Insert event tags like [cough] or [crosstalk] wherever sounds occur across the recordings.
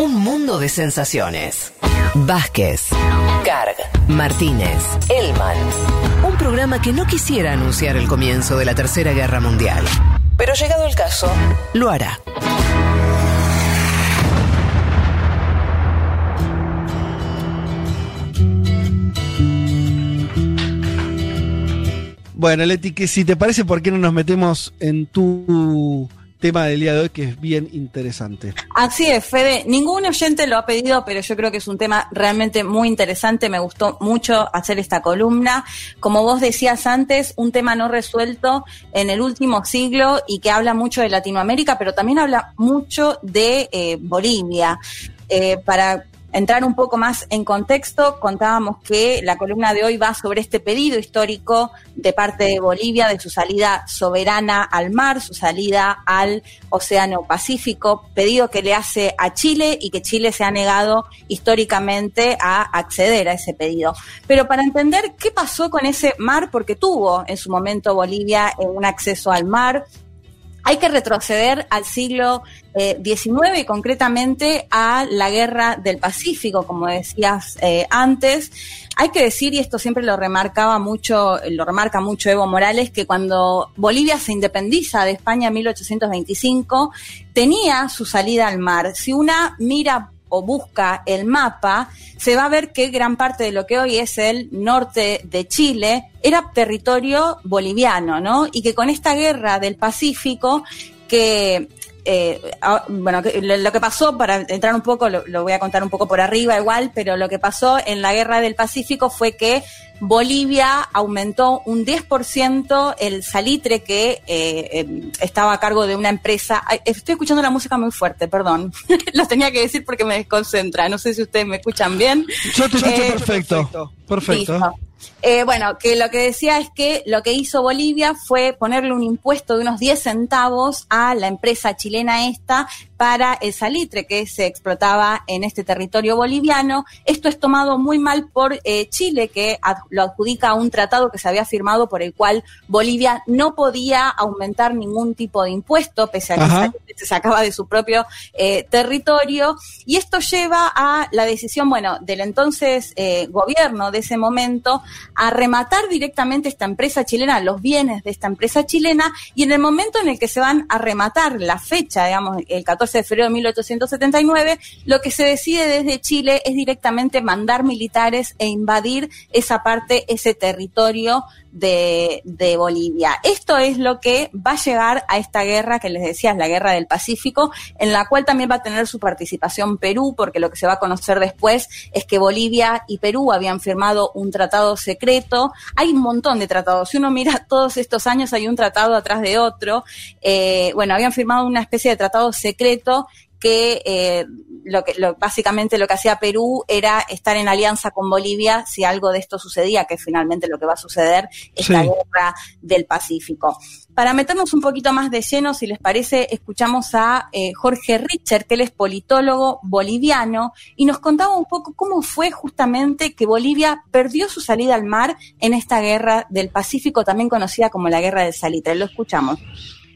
Un mundo de sensaciones. Vázquez, Carg, Martínez, Elman. Un programa que no quisiera anunciar el comienzo de la Tercera Guerra Mundial. Pero llegado el caso, lo hará. Bueno, Leti, que si te parece, ¿por qué no nos metemos en tu tema del día de hoy que es bien interesante. Así es, Fede. Ningún oyente lo ha pedido, pero yo creo que es un tema realmente muy interesante. Me gustó mucho hacer esta columna. Como vos decías antes, un tema no resuelto en el último siglo y que habla mucho de Latinoamérica, pero también habla mucho de eh, Bolivia. Eh, para entrar un poco más en contexto, contábamos que la columna de hoy va sobre este pedido histórico de parte de Bolivia de su salida soberana al mar, su salida al Océano Pacífico, pedido que le hace a Chile y que Chile se ha negado históricamente a acceder a ese pedido. Pero para entender qué pasó con ese mar, porque tuvo en su momento Bolivia un acceso al mar, hay que retroceder al siglo XIX eh, y concretamente a la guerra del Pacífico, como decías eh, antes. Hay que decir, y esto siempre lo remarcaba mucho, lo remarca mucho Evo Morales, que cuando Bolivia se independiza de España en 1825, tenía su salida al mar. Si una mira o busca el mapa, se va a ver que gran parte de lo que hoy es el norte de Chile era territorio boliviano, ¿no? Y que con esta guerra del Pacífico, que eh, ah, bueno, lo, que pasó, para entrar un poco, lo, lo, voy a contar un poco por arriba igual, pero lo que pasó en la guerra del Pacífico fue que Bolivia aumentó un 10% el salitre que eh, em, estaba a cargo de una empresa. estoy escuchando la música muy fuerte, perdón. [laughs] Lo tenía que decir porque me desconcentra. No sé si ustedes me escuchan bien. Yo te escucho eh, perfecto. Perfecto. Eh, bueno, que lo que decía es que lo que hizo Bolivia fue ponerle un impuesto de unos 10 centavos a la empresa chilena esta para el salitre que se explotaba en este territorio boliviano. Esto es tomado muy mal por eh, Chile, que lo adjudica a un tratado que se había firmado por el cual Bolivia no podía aumentar ningún tipo de impuesto, pese a que se sacaba de su propio eh, territorio. Y esto lleva a la decisión, bueno, del entonces eh, gobierno de ese momento a rematar directamente esta empresa chilena, los bienes de esta empresa chilena, y en el momento en el que se van a rematar la fecha, digamos, el 14 de febrero de 1879, lo que se decide desde Chile es directamente mandar militares e invadir esa parte, ese territorio de, Bolivia. Esto es lo que va a llegar a esta guerra que les decía, es la guerra del Pacífico, en la cual también va a tener su participación Perú, porque lo que se va a conocer después es que Bolivia y Perú habían firmado un tratado secreto. Hay un montón de tratados. Si uno mira [laughs] todos estos años, hay un tratado atrás de otro. Eh, bueno, habían firmado una especie de tratado secreto que eh, lo que lo, básicamente lo que hacía Perú era estar en alianza con Bolivia si algo de esto sucedía, que finalmente lo que va a suceder es la guerra del Pacífico. Para meternos un poquito más de lleno, si les parece, escuchamos a eh, Jorge Richer, que él es politólogo boliviano, y nos contaba un poco cómo fue justamente que Bolivia perdió su salida al mar en esta guerra del Pacífico, también conocida como la guerra del Salitre. Lo escuchamos.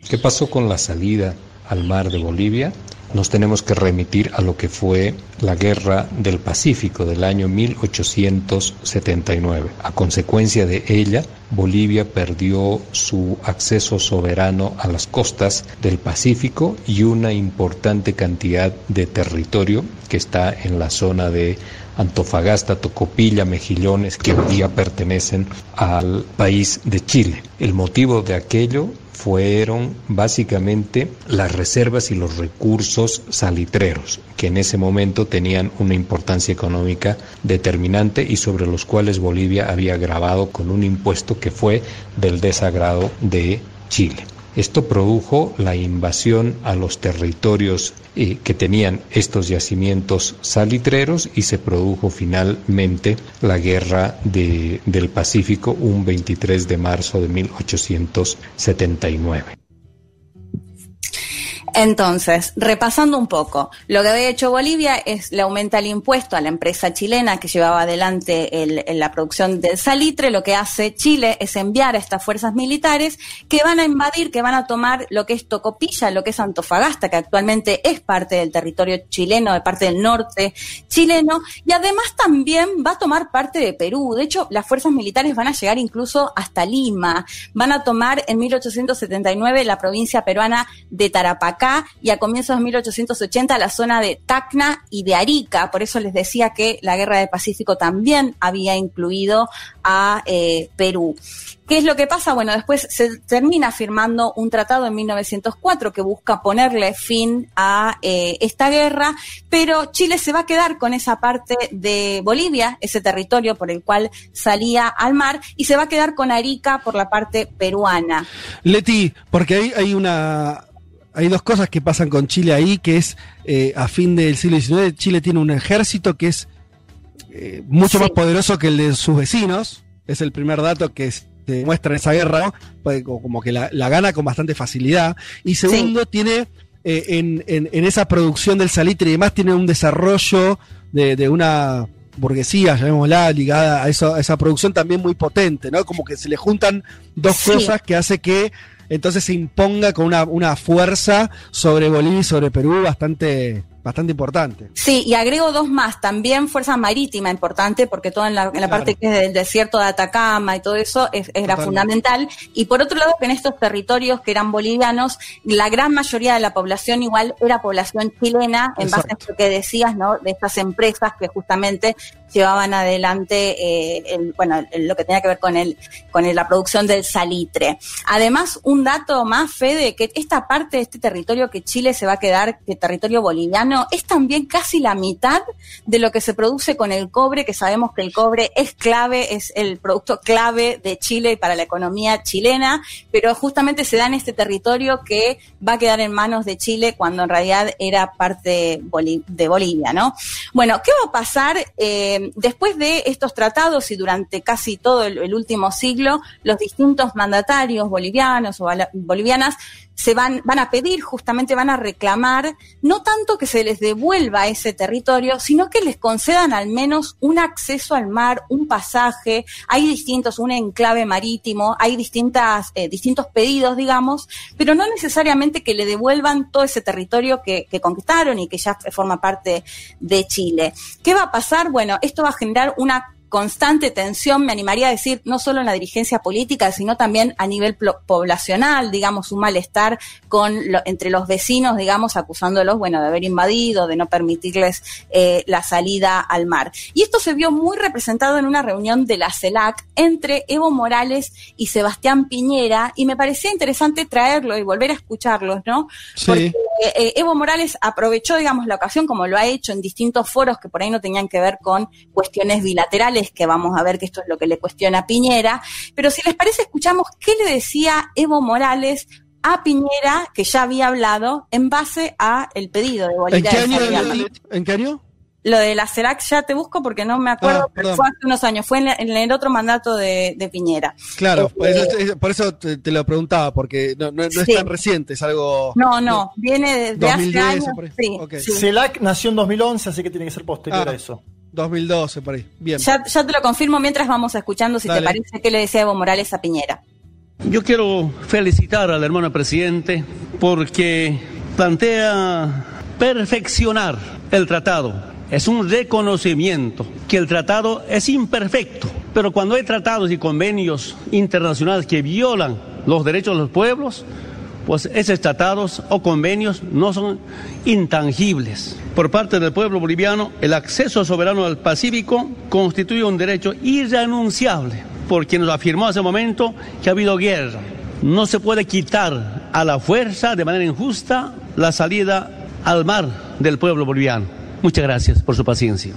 ¿Qué pasó con la salida al mar de Bolivia? nos tenemos que remitir a lo que fue la Guerra del Pacífico del año 1879. A consecuencia de ella, Bolivia perdió su acceso soberano a las costas del Pacífico y una importante cantidad de territorio que está en la zona de Antofagasta, Tocopilla, Mejillones, que hoy día pertenecen al país de Chile. El motivo de aquello fueron básicamente las reservas y los recursos salitreros, que en ese momento tenían una importancia económica determinante y sobre los cuales Bolivia había grabado con un impuesto que fue del desagrado de Chile. Esto produjo la invasión a los territorios eh, que tenían estos yacimientos salitreros y se produjo finalmente la guerra del Pacífico un 23 de marzo de 1879. Entonces, repasando un poco, lo que había hecho Bolivia es le aumenta el impuesto a la empresa chilena que llevaba adelante el, la producción del salitre. Lo que hace Chile es enviar a estas fuerzas militares que van a invadir, que van a tomar lo que es Tocopilla, lo que es Antofagasta, que actualmente es parte del territorio chileno, de parte del norte chileno, y además también va a tomar parte de Perú. De hecho, las fuerzas militares van a llegar incluso hasta Lima. Van a tomar en 1879 la provincia peruana de Tarapacá y a comienzos de 1880 la zona de Tacna y de Arica. Por eso les decía que la Guerra del Pacífico también había incluido a eh, Perú. ¿Qué es lo que pasa? Bueno, después se termina firmando un tratado en 1904 que busca ponerle fin a eh, esta guerra, pero Chile se va a quedar con esa parte de Bolivia, ese territorio por el cual salía al mar, y se va a quedar con Arica por la parte peruana. Leti, porque hay, hay una hay dos cosas que pasan con Chile ahí, que es eh, a fin del siglo XIX, Chile tiene un ejército que es eh, mucho más poderoso que el de sus vecinos. Es el primer dato que se muestra en esa guerra, pues, como que la, gana con bastante facilidad. Y segundo, tiene eh, en, en, esa producción del salitre y demás, tiene un desarrollo de, una burguesía, llamémosla, ligada a, eso, a esa producción también muy potente, ¿no? Como que se le juntan dos cosas que hace que entonces se imponga con una, una fuerza sobre Bolivia y sobre Perú bastante, bastante importante. Sí, y agrego dos más, también fuerza marítima importante, porque toda en la, en la parte que es del desierto de Atacama y todo eso era fundamental. Y por otro lado, que en estos territorios que eran bolivianos, la gran mayoría de la población igual era población chilena, en base a lo que decías, ¿no? De estas empresas que justamente llevaban adelante, eh, bueno, lo que tenía que ver con el, con la producción del salitre. Además, un dato más, Fede, que esta parte de este territorio que Chile se va a quedar, de territorio boliviano, es también casi la mitad de lo que se produce con el cobre, que sabemos que el cobre es clave, es el producto clave de Chile y para la economía chilena, pero justamente se da en este territorio que va a quedar en manos de Chile cuando en realidad era parte de Bolivia, ¿no? Bueno, ¿qué va a pasar eh, después de estos tratados y durante casi todo el último siglo? Los distintos mandatarios bolivianos o bolivianas se van, van a pedir, justamente van a reclamar, no tanto que se les devuelva ese territorio, sino que les concedan al menos un acceso al mar, un pasaje, hay distintos, un enclave marítimo, hay distintas, eh, distintos pedidos, digamos, pero no necesariamente que le devuelvan todo ese territorio que, que conquistaron y que ya forma parte de Chile. ¿Qué va a pasar? Bueno, esto va a generar una constante tensión, me animaría a decir, no solo en la dirigencia política, sino también a nivel poblacional, digamos, un malestar con entre los vecinos, digamos, acusándolos, bueno, de haber invadido, de no permitirles eh, la salida al mar. Y esto se vio muy representado en una reunión de la CELAC entre Evo Morales y Sebastián Piñera, y me parecía interesante traerlo y volver a escucharlos, ¿no? Porque eh, Evo Morales aprovechó, digamos, la ocasión, como lo ha hecho en distintos foros que por ahí no tenían que ver con cuestiones bilaterales, que vamos a ver que esto es lo que le cuestiona a Piñera. Pero si les parece, escuchamos qué le decía Evo Morales a Piñera, que ya había hablado, en base a el pedido de Bolivia. ¿En qué año? ¿En qué año? Lo de la CERAC ya te busco porque no me acuerdo, ah, pero fue hace unos años, fue en, el otro mandato de, Piñera. Claro, este, por eso, te, lo preguntaba, porque no, es tan reciente, es algo... No, no, viene de, hace años. Sí, CELAC nació en 2011, así que tiene que ser posterior a ah, eso. 2012, por ahí. Bien. Ya, te lo confirmo mientras vamos escuchando, si te parece, qué le decía Evo Morales a Piñera. Yo quiero felicitar al hermano presidente porque plantea perfeccionar el tratado es un reconocimiento que el tratado es imperfecto, pero cuando hay tratados y convenios internacionales que violan los derechos de los pueblos, pues esos tratados o convenios no son intangibles. Por parte del pueblo boliviano, el acceso soberano al Pacífico constituye un derecho irrenunciable, por quien nos afirmó hace un momento que ha habido guerra. No se puede quitar a la fuerza de manera injusta la salida al mar del pueblo boliviano. Muchas gracias por su paciencia.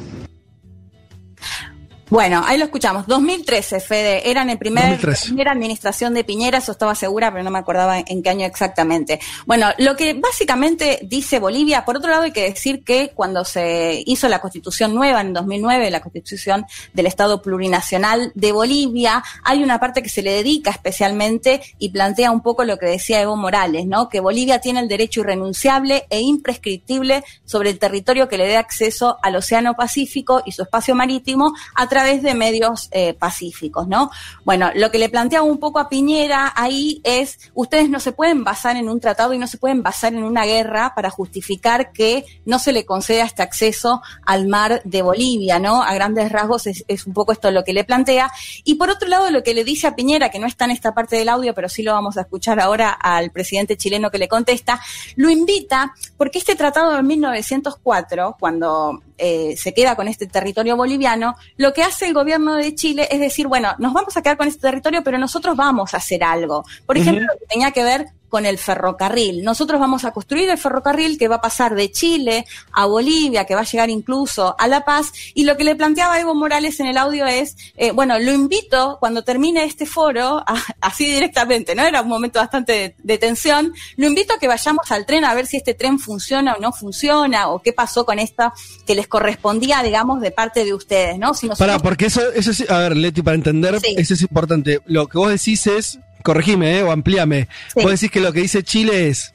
Bueno, ahí lo escuchamos. 2013, Fede, eran en primer, 2013. primera administración de Piñera, eso estaba segura, pero no me acordaba en qué año exactamente. Bueno, lo que básicamente dice Bolivia, por otro lado hay que decir que cuando se hizo la constitución nueva en 2009, la constitución del Estado plurinacional de Bolivia, hay una parte que se le dedica especialmente y plantea un poco lo que decía Evo Morales, ¿no? Que Bolivia tiene el derecho irrenunciable e imprescriptible sobre el territorio que le dé acceso al Océano Pacífico y su espacio marítimo a través de medios eh, pacíficos, ¿no? Bueno, lo que le planteaba un poco a Piñera ahí es, ustedes no se pueden basar en un tratado y no se pueden basar en una guerra para justificar que no se le conceda este acceso al mar de Bolivia, ¿no? A grandes rasgos es un poco esto lo que le plantea. Y por otro lado, lo que le dice a Piñera, que no está en esta parte del audio, pero sí lo vamos a escuchar ahora al presidente chileno que le contesta, lo invita porque este tratado de 1904, cuando eh, se queda con este territorio boliviano, lo que hace el gobierno de Chile es decir, bueno, nos vamos a quedar con este territorio, pero nosotros vamos a hacer algo. Por ejemplo, lo que tenía que ver con el ferrocarril. Nosotros vamos a construir el ferrocarril que va a pasar de Chile a Bolivia, que va a llegar incluso a La Paz. Y lo que le planteaba Evo Morales en el audio es, eh, bueno, lo invito cuando termine este foro, a- [laughs] así directamente, ¿no? Era un momento bastante de, de tensión. Lo invito a que vayamos al tren a ver si este tren funciona o no funciona, o qué pasó con esta que les correspondía, digamos, de parte de ustedes, ¿no? Si nosotros- Para, porque eso, eso es, a ver, Leti, para entender, Sí. eso es importante. Lo que vos decís es, corregime, eh, o amplíame. Sí. Vos decís que lo que dice Chile es,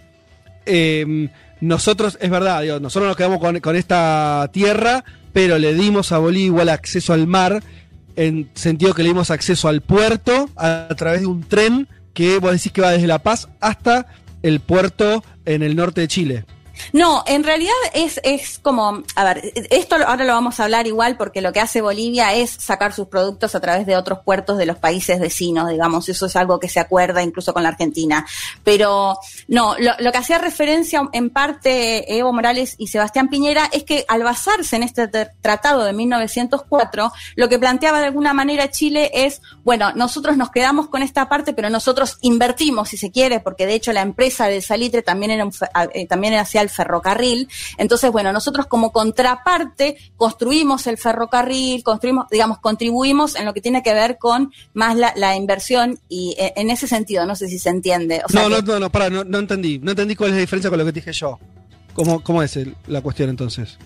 eh, nosotros, es verdad, digo, nosotros nos quedamos con, con esta tierra, pero le dimos a Bolivia igual acceso al mar, en sentido que le dimos acceso al puerto a, a través de un tren que vos decís que va desde La Paz hasta el puerto en el norte de Chile. No, en realidad es, es como, a ver, esto ahora lo vamos a hablar igual porque lo que hace Bolivia es sacar sus productos a través de otros puertos de los países vecinos, digamos, eso es algo que se acuerda incluso con la Argentina. Pero no, lo, lo que hacía referencia en parte Evo Morales y Sebastián Piñera es que al basarse en este tratado de 1904, lo que planteaba de alguna manera Chile es, bueno, nosotros nos quedamos con esta parte, pero nosotros invertimos, si se quiere, porque de hecho la empresa del salitre también era eh, también hacía el ferrocarril. Entonces, bueno, nosotros como contraparte construimos el ferrocarril, construimos, digamos, contribuimos en lo que tiene que ver con más la, la inversión y eh, en ese sentido, no sé si se entiende. O sea no, que- no, no, no, pará, no, no entendí. No entendí cuál es la diferencia con lo que dije yo. ¿Cómo, cómo es el- la cuestión entonces?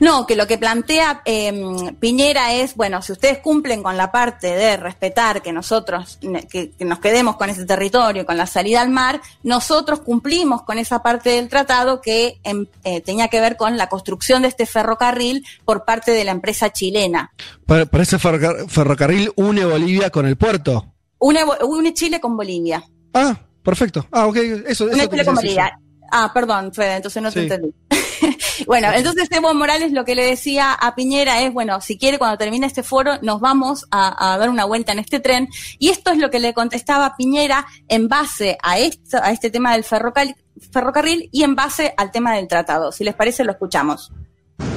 No, que lo que plantea eh, Piñera es, bueno, si ustedes cumplen con la parte de respetar que nosotros, que, que nos quedemos con ese territorio, con la salida al mar, nosotros cumplimos con esa parte del tratado que em, eh, tenía que ver con la construcción de este ferrocarril por parte de la empresa chilena. Por ese ferrocar- ferrocarril une Bolivia con el puerto. Une, Chile con Bolivia. Ah, perfecto. Ah, ok, eso, eso Une Chile con. Bolivia. Ah, perdón, Fede, entonces no te Sí. entendí. [laughs] bueno, entonces Evo Morales lo que le decía a Piñera es, bueno, si quiere cuando termine este foro nos vamos a, a dar una vuelta en este tren y esto es lo que le contestaba Piñera en base a esto, a este tema del ferrocarril, ferrocarril y en base al tema del tratado. Si les parece lo escuchamos.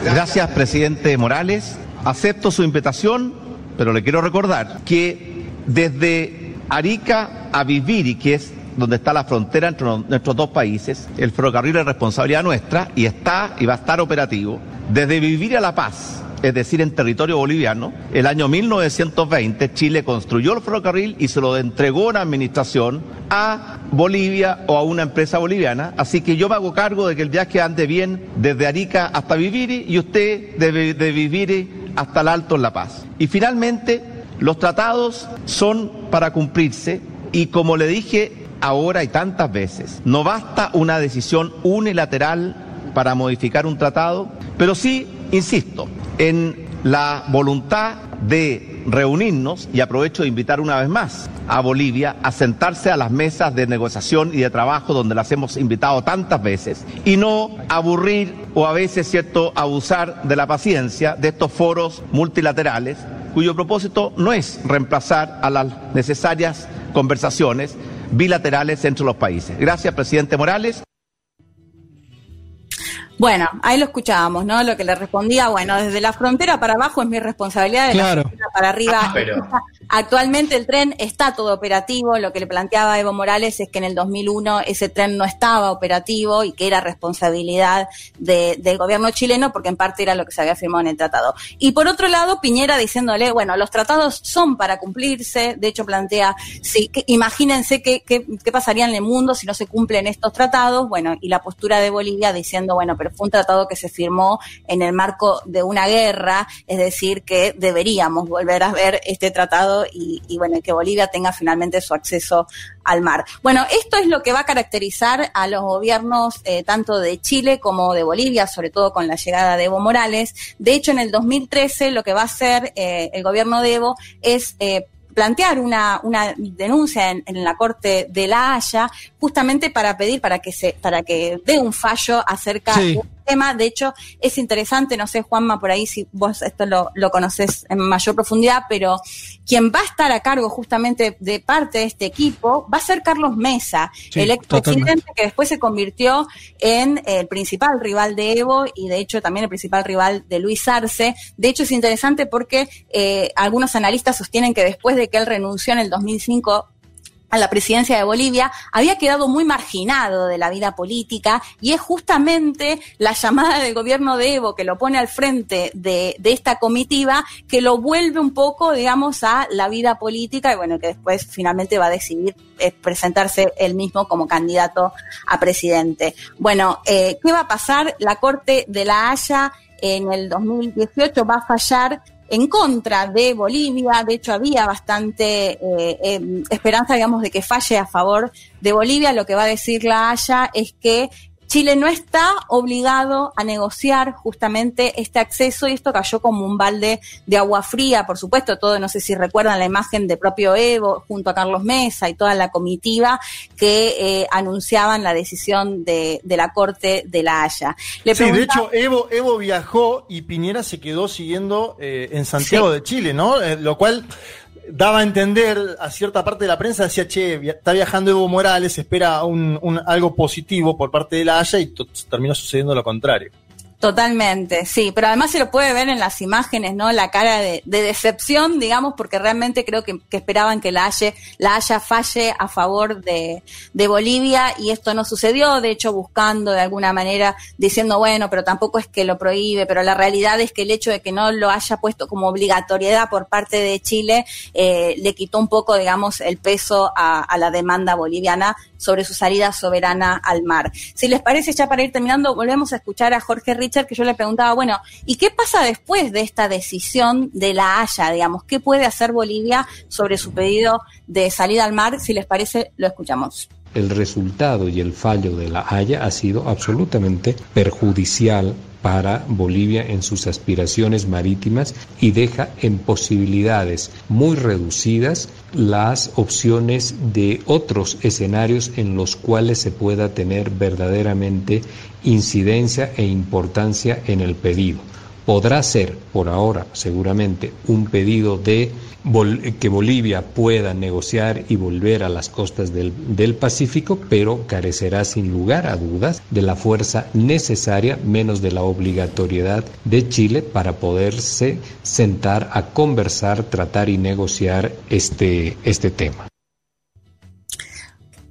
Gracias, presidente Morales. Acepto su invitación, pero le quiero recordar que desde Arica a Viviri, que es donde está la frontera entre nuestros dos países, el ferrocarril es responsabilidad nuestra y está y va a estar operativo. Desde Viviri a La Paz, es decir, en territorio boliviano, el año 1920 Chile construyó el ferrocarril y se lo entregó una administración a Bolivia o a una empresa boliviana. Así que yo me hago cargo de que el viaje ande bien desde Arica hasta Viviri y usted de, de hasta el Alto en La Paz. Y finalmente, los tratados son para cumplirse y como le dije ahora y tantas veces, no basta una decisión unilateral para modificar un tratado, pero sí, insisto, en la voluntad de reunirnos, y aprovecho de invitar una vez más a Bolivia a sentarse a las mesas de negociación y de trabajo donde las hemos invitado tantas veces, y no aburrir o a veces, ¿cierto?, abusar de la paciencia de estos foros multilaterales, cuyo propósito no es reemplazar a las necesarias conversaciones bilaterales entre los países. Gracias, presidente Morales. Bueno, ahí lo escuchábamos, ¿no? Lo que le respondía, bueno, desde la frontera para abajo es mi responsabilidad, de Claro. la frontera para arriba Ah, pero- Actualmente el tren está todo operativo. Lo que le planteaba Evo Morales es que en el 2001 ese tren no estaba operativo y que era responsabilidad de, del gobierno chileno porque en parte era lo que se había firmado en el tratado. Y por otro lado, Piñera diciéndole, bueno, los tratados son para cumplirse. De hecho, plantea, sí, que, imagínense qué, qué, qué pasaría en el mundo si no se cumplen estos tratados. Bueno, y la postura de Bolivia diciendo, bueno, pero fue un tratado que se firmó en el marco de una guerra, es decir, que deberíamos volver a ver este tratado y, bueno, que Bolivia tenga finalmente su acceso al mar. Bueno, esto es lo que va a caracterizar a los gobiernos eh, tanto de Chile como de Bolivia, sobre todo con la llegada de Evo Morales. De hecho, en el 2013 lo que va a hacer eh, el gobierno de Evo es eh, plantear una, una denuncia en, en, la Corte de La Haya justamente para pedir para que se para que dé un fallo acerca sí. de tema. De hecho, es interesante, no sé, Juanma, por ahí si vos esto lo, lo conoces en mayor profundidad, pero quien va a estar a cargo justamente de parte de este equipo va a ser Carlos Mesa, sí, el expresidente que después se convirtió en el principal rival de Evo y de hecho también el principal rival de Luis Arce. De hecho, es interesante porque eh, algunos analistas sostienen que después de que él renunció en el 2005 a la presidencia de Bolivia, había quedado muy marginado de la vida política y es justamente la llamada del gobierno de Evo que lo pone al frente de, de, esta comitiva que lo vuelve un poco, digamos, a la vida política y bueno, que después finalmente va a decidir eh, presentarse él mismo como candidato a presidente. Bueno, eh, ¿qué va a pasar? La Corte de la Haya en el 2018 va a fallar en contra de Bolivia. De hecho, había bastante eh, eh, esperanza, digamos, de que falle a favor de Bolivia. Lo que va a decir la Haya es que Chile no está obligado a negociar justamente este acceso y esto cayó como un balde de agua fría, por supuesto, todo, no sé si recuerdan la imagen de propio Evo junto a Carlos Mesa y toda la comitiva que eh, anunciaban la decisión de, de, la Corte de la Haya. Le sí, de hecho, Evo, Evo viajó y Piñera se quedó siguiendo eh, en Santiago sí. de Chile, ¿no? Eh, lo cual daba a entender a cierta parte de la prensa, decía, che, está viajando Evo Morales, espera un, un algo positivo por parte de la Haya y terminó sucediendo lo contrario. Totalmente, sí, pero además se lo puede ver en las imágenes, ¿no? La cara de, de decepción, digamos, porque realmente creo que, esperaban que la Haya, la Haya falle a favor de, Bolivia y esto no sucedió, de hecho buscando de alguna manera, diciendo, bueno, pero tampoco es que lo prohíbe, pero la realidad es que el hecho de que no lo haya puesto como obligatoriedad por parte de Chile eh, le quitó un poco, digamos, el peso a, a la demanda boliviana sobre su salida soberana al mar. Si les parece, ya para ir terminando, volvemos a escuchar a Jorge Que yo le preguntaba, bueno, ¿y qué pasa después de esta decisión de la Haya? Digamos, ¿qué puede hacer Bolivia sobre su pedido de salida al mar? Si les parece, lo escuchamos el resultado y el fallo de la Haya ha sido absolutamente perjudicial para Bolivia en sus aspiraciones marítimas y deja en posibilidades muy reducidas las opciones de otros escenarios en los cuales se pueda tener verdaderamente incidencia e importancia en el pedido. Podrá ser, por ahora, seguramente, un pedido de que Bolivia pueda negociar y volver a las costas del, del, Pacífico, pero carecerá sin lugar a dudas de la fuerza necesaria, menos de la obligatoriedad de Chile para poderse sentar a conversar, tratar y negociar este, este tema.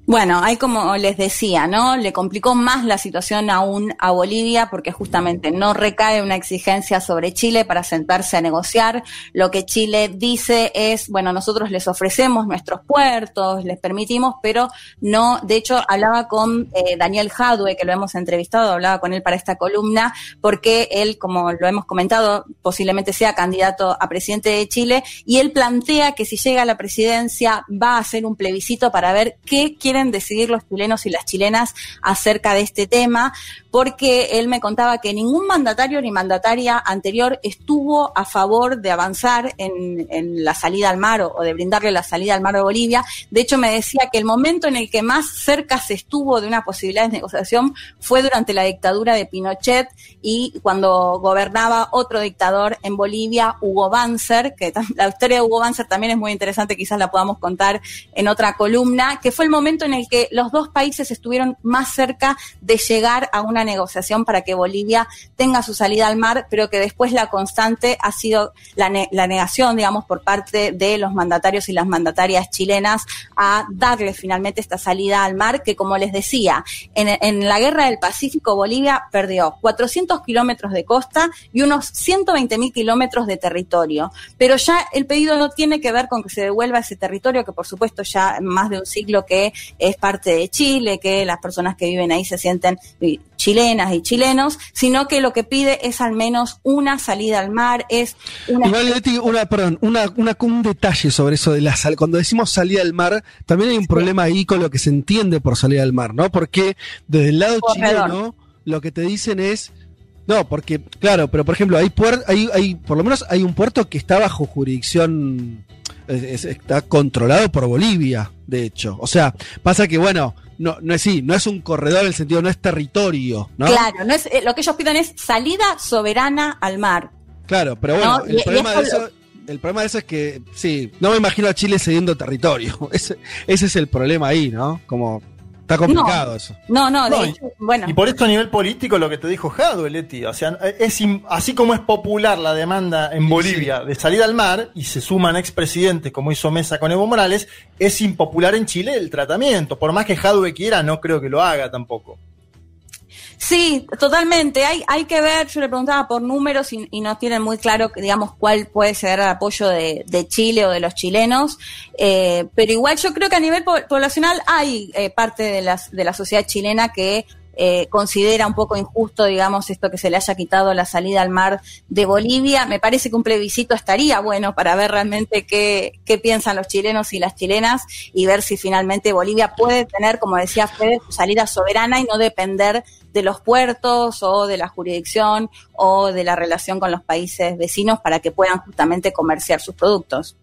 Bueno, ahí como les decía, ¿no? Le complicó más la situación aún a Bolivia porque justamente no recae una exigencia sobre Chile para sentarse a negociar. Lo que Chile dice es, bueno, nosotros les ofrecemos nuestros puertos, les permitimos, pero no, de hecho, hablaba con eh, Daniel Jadwe, que lo hemos entrevistado, hablaba con él para esta columna, porque él, como lo hemos comentado, posiblemente sea candidato a presidente de Chile, y él plantea que si llega a la presidencia va a hacer un plebiscito para ver qué quiere decidir los chilenos y las chilenas acerca de este tema, porque él me contaba que ningún mandatario ni mandataria anterior estuvo a favor de avanzar en, la salida al mar o, de brindarle la salida al mar a Bolivia. De hecho, me decía que el momento en el que más cerca se estuvo de una posibilidad de negociación fue durante la dictadura de Pinochet y cuando gobernaba otro dictador en Bolivia, Hugo Banzer, que la historia de Hugo Banzer también es muy interesante, quizás la podamos contar en otra columna, que fue el momento en el que los dos países estuvieron más cerca de llegar a una negociación para que Bolivia tenga su salida al mar, pero que después la constante ha sido la, la negación, digamos, por parte de los mandatarios y las mandatarias chilenas a darle finalmente esta salida al mar, que como les decía, en, en la guerra del Pacífico Bolivia perdió 400 kilómetros de costa y unos 120 mil kilómetros de territorio. Pero ya el pedido no tiene que ver con que se devuelva ese territorio, que por supuesto ya más de un siglo que es parte de Chile, que las personas que viven ahí se sienten chilenas y chilenos, sino que lo que pide es al menos una salida al mar, es una... Igual, Leti, una, perdón, una, una, un detalle sobre eso de la sal. Cuando decimos salida al mar, también hay un problema ahí con lo que se entiende por salida al mar, ¿no? Porque desde el lado chileno, lo que te dicen es no, porque, claro, pero por ejemplo, hay, hay, hay, por lo menos hay un puerto que está bajo jurisdicción, está controlado por Bolivia, de hecho. O sea, pasa que, bueno, no, no es sí, no es un corredor en el sentido, no es territorio, ¿no? Claro, no es, eh, lo que ellos piden es salida soberana al mar. Claro, pero bueno, el, problema de eso, el problema de eso es que, sí, no me imagino a Chile cediendo territorio. [laughs] Ese, ese es el problema ahí, ¿no? Como Está complicado eso. No, no, de hecho, bueno. Y por esto a nivel político lo que te dijo Jado, Leti, o sea, es así como es popular la demanda en Bolivia de salir al mar y se suman expresidentes como hizo Mesa con Evo Morales, es impopular en Chile el tratamiento. Por más que Jadwe quiera, no creo que lo haga tampoco. Sí, totalmente. Hay, hay que ver, yo le preguntaba por números y, no tienen muy claro, digamos, cuál puede ser el apoyo de, Chile o de los chilenos, eh, pero igual yo creo que a nivel poblacional hay eh, parte de, las, de la sociedad chilena que eh, considera un poco injusto, digamos, esto que se le haya quitado la salida al mar de Bolivia. Me parece que un plebiscito estaría bueno para ver realmente qué, qué piensan los chilenos y las chilenas y ver si finalmente Bolivia puede tener, como decía Fede, su salida soberana y no depender de los puertos o de la jurisdicción o de la relación con los países vecinos para que puedan justamente comerciar sus productos.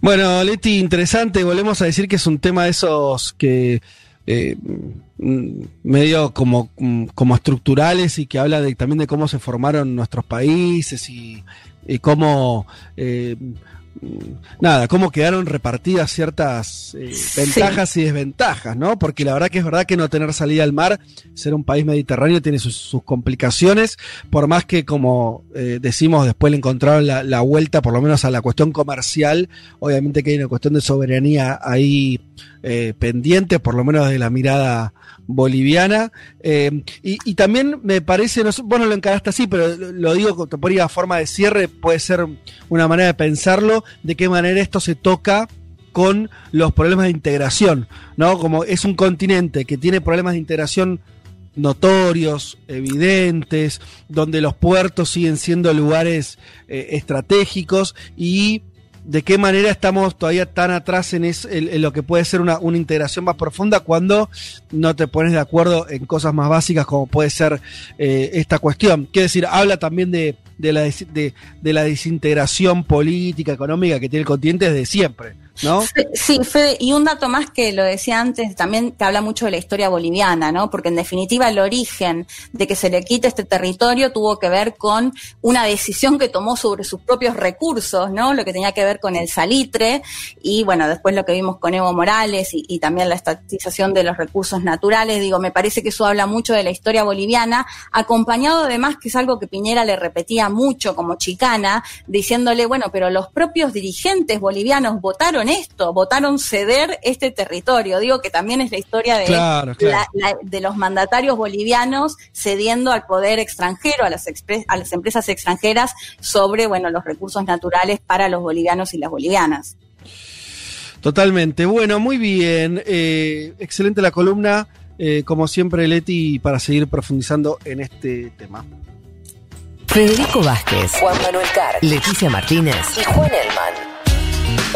Bueno, Leti, interesante. Volvemos a decir que es un tema de esos que eh, medio como, como estructurales y que habla de, también de cómo se formaron nuestros países y, y cómo eh, nada, cómo quedaron repartidas ciertas eh, ventajas y desventajas, ¿no? Porque la verdad que es verdad que no tener salida al mar, ser un país mediterráneo tiene sus, complicaciones, por más que como eh, decimos después le encontraron la, vuelta, por lo menos a la cuestión comercial, obviamente que hay una cuestión de soberanía ahí eh, pendiente, por lo menos de la mirada boliviana. Eh, y, también me parece, no, vos no lo encaraste así, pero lo digo por a forma de cierre, puede ser una manera de pensarlo, de qué manera esto se toca con los problemas de integración, ¿no? Como es un continente que tiene problemas de integración notorios, evidentes, donde los puertos siguen siendo lugares eh, estratégicos y de qué manera estamos todavía tan atrás en, lo que puede ser una, integración más profunda cuando no te pones de acuerdo en cosas más básicas como puede ser eh, esta cuestión. Quiere decir, habla también de, la, de, la desintegración política, económica que tiene el continente desde siempre. ¿No? Sí, Fede, y un dato más que lo decía antes, también que habla mucho de la historia boliviana, ¿no? Porque en definitiva el origen de que se le quite este territorio tuvo que ver con una decisión que tomó sobre sus propios recursos, ¿no? Lo que tenía que ver con el salitre y bueno, después lo que vimos con Evo Morales y, y también la estatización de los recursos naturales, digo, me parece que eso habla mucho de la historia boliviana, acompañado además que es algo que Piñera le repetía mucho como chicana, diciéndole, bueno, pero los propios dirigentes bolivianos votaron esto, votaron ceder este territorio. Digo que también es la historia de, de los mandatarios bolivianos cediendo al poder extranjero, a las, a las empresas extranjeras sobre bueno, los recursos naturales para los bolivianos y las bolivianas. Totalmente. Bueno, muy bien. Eh, excelente la columna. Eh, como siempre, Leti, para seguir profundizando en este tema. Federico Vázquez, Juan Manuel Carr, Leticia Martínez y Juan Elman.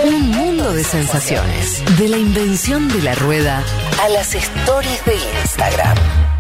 Un mundo de sensaciones. De la invención de la rueda a las stories de Instagram.